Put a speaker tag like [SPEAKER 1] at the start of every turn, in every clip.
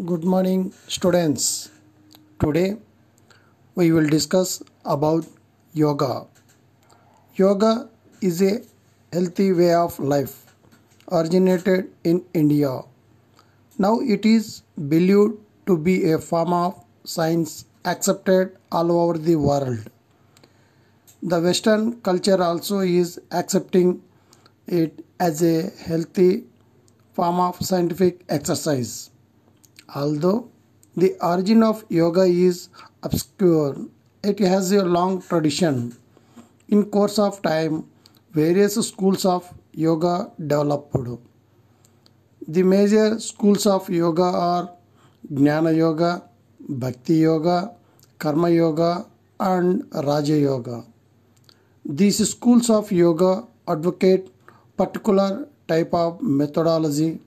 [SPEAKER 1] Good morning, students. Today we will discuss about yoga. Yoga is a healthy way of life originated in India. Now it is believed to be a form of science accepted all over the world. The Western culture also is accepting it as a healthy form of scientific exercise. Although the origin of yoga is obscure, it has a long tradition. In course of time, various schools of yoga developed. The major schools of yoga are Jnana Yoga, Bhakti Yoga, Karma Yoga, and Raja Yoga. These schools of yoga advocate particular type of methodology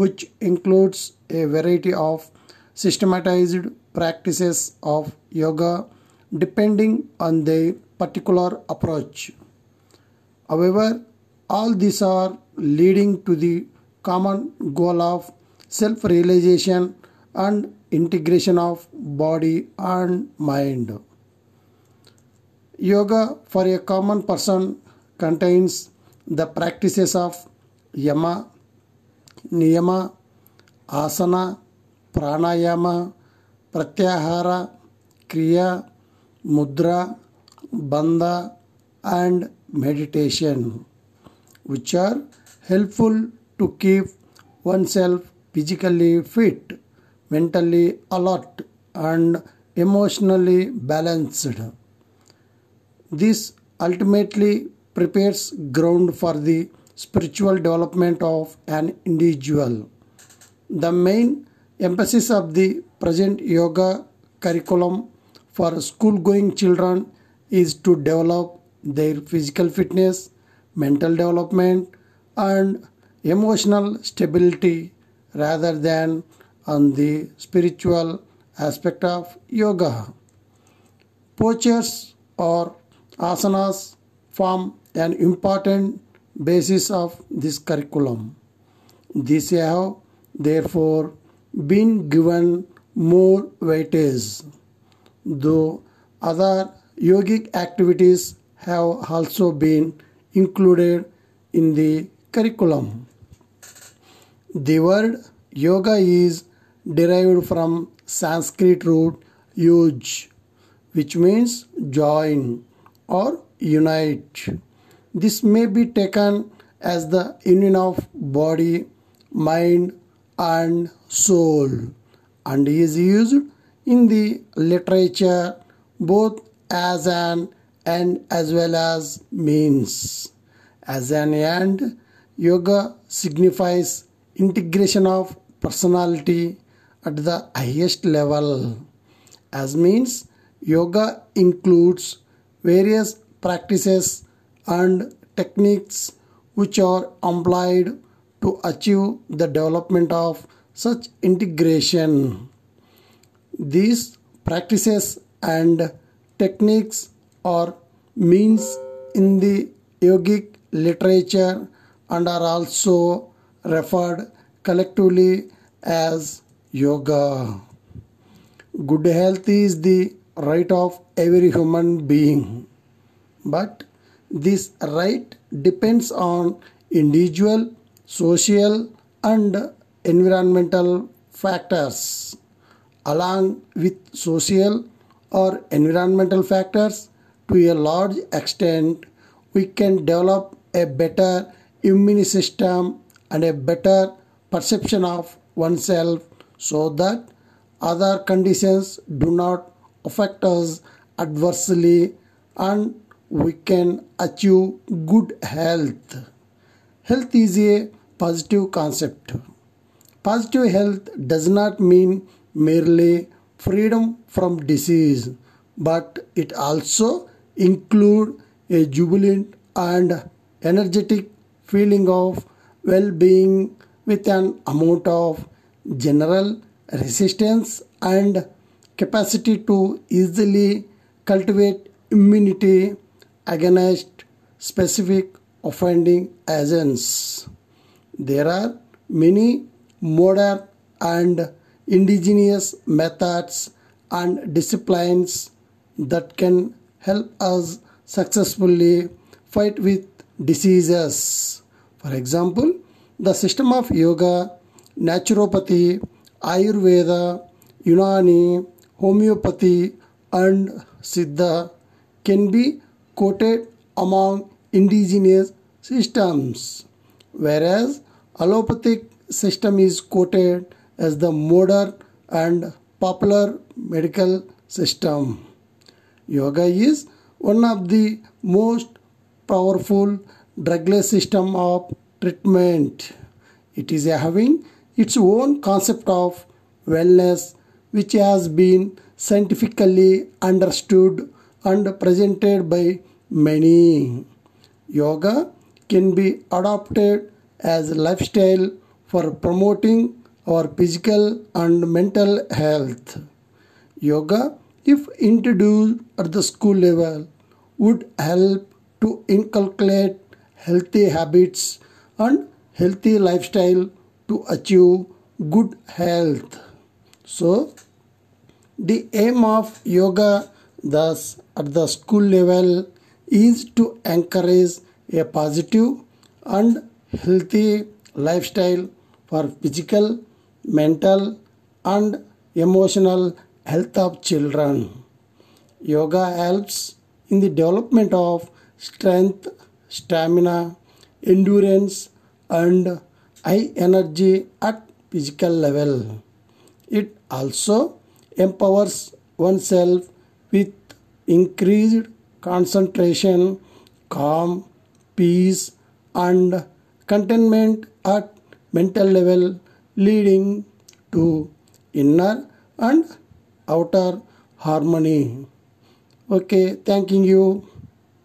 [SPEAKER 1] which includes a variety of systematized practices of yoga depending on their particular approach. However, all these are leading to the common goal of self realization and integration of body and mind. Yoga for a common person contains the practices of yama, నియమ ఆసన pranayama pratyahara kriya mudra bandha and meditation which are helpful to keep oneself physically fit mentally alert and emotionally balanced this ultimately prepares ground for the spiritual development of an individual. The main emphasis of the present yoga curriculum for school going children is to develop their physical fitness, mental development, and emotional stability rather than on the spiritual aspect of yoga. Postures or asanas form an important basis of this curriculum. These have therefore been given more weightage, though other yogic activities have also been included in the curriculum. The word yoga is derived from Sanskrit root yuj, which means join or unite. This may be taken as the union of body, mind, and soul, and is used in the literature both as an end as well as means. As an end, yoga signifies integration of personality at the highest level. As means, yoga includes various practices and techniques which are employed to achieve the development of such integration. These practices and techniques are means in the yogic literature and are also referred collectively as yoga. Good health is the right of every human being, but this right depends on individual, social, and environmental factors. Along with social or environmental factors, to a large extent, we can develop a better immune system and a better perception of oneself so that other conditions do not affect us adversely and we can achieve good health. Health is a positive concept. Positive health does not mean merely freedom from disease, but it also include a jubilant and energetic feeling of well-being with an amount of general resistance and capacity to easily cultivate immunity against specific offending agents. There are many modern and indigenous methods and disciplines that can help us successfully fight with diseases. For example, the system of yoga, naturopathy, Ayurveda, Unani, homeopathy, and Siddha can be quoted among indigenous systems, whereas allopathic system is quoted as the modern and popular medical system. Yoga is one of the most powerful drugless system of treatment. It is having its own concept of wellness which has been scientifically understood and presented by many. Yoga can be adopted as lifestyle for promoting our physical and mental health. Yoga, if introduced at the school level, would help to inculcate healthy habits and healthy lifestyle to achieve good health. So, the aim of yoga thus at the school level is to encourage a positive and healthy lifestyle for physical, mental, and emotional health of children. Yoga helps in the development of strength, stamina, endurance, and high energy at physical level. It also empowers oneself with increased concentration, calm, peace, and contentment at mental level, leading to inner and outer harmony. Okay, thanking you.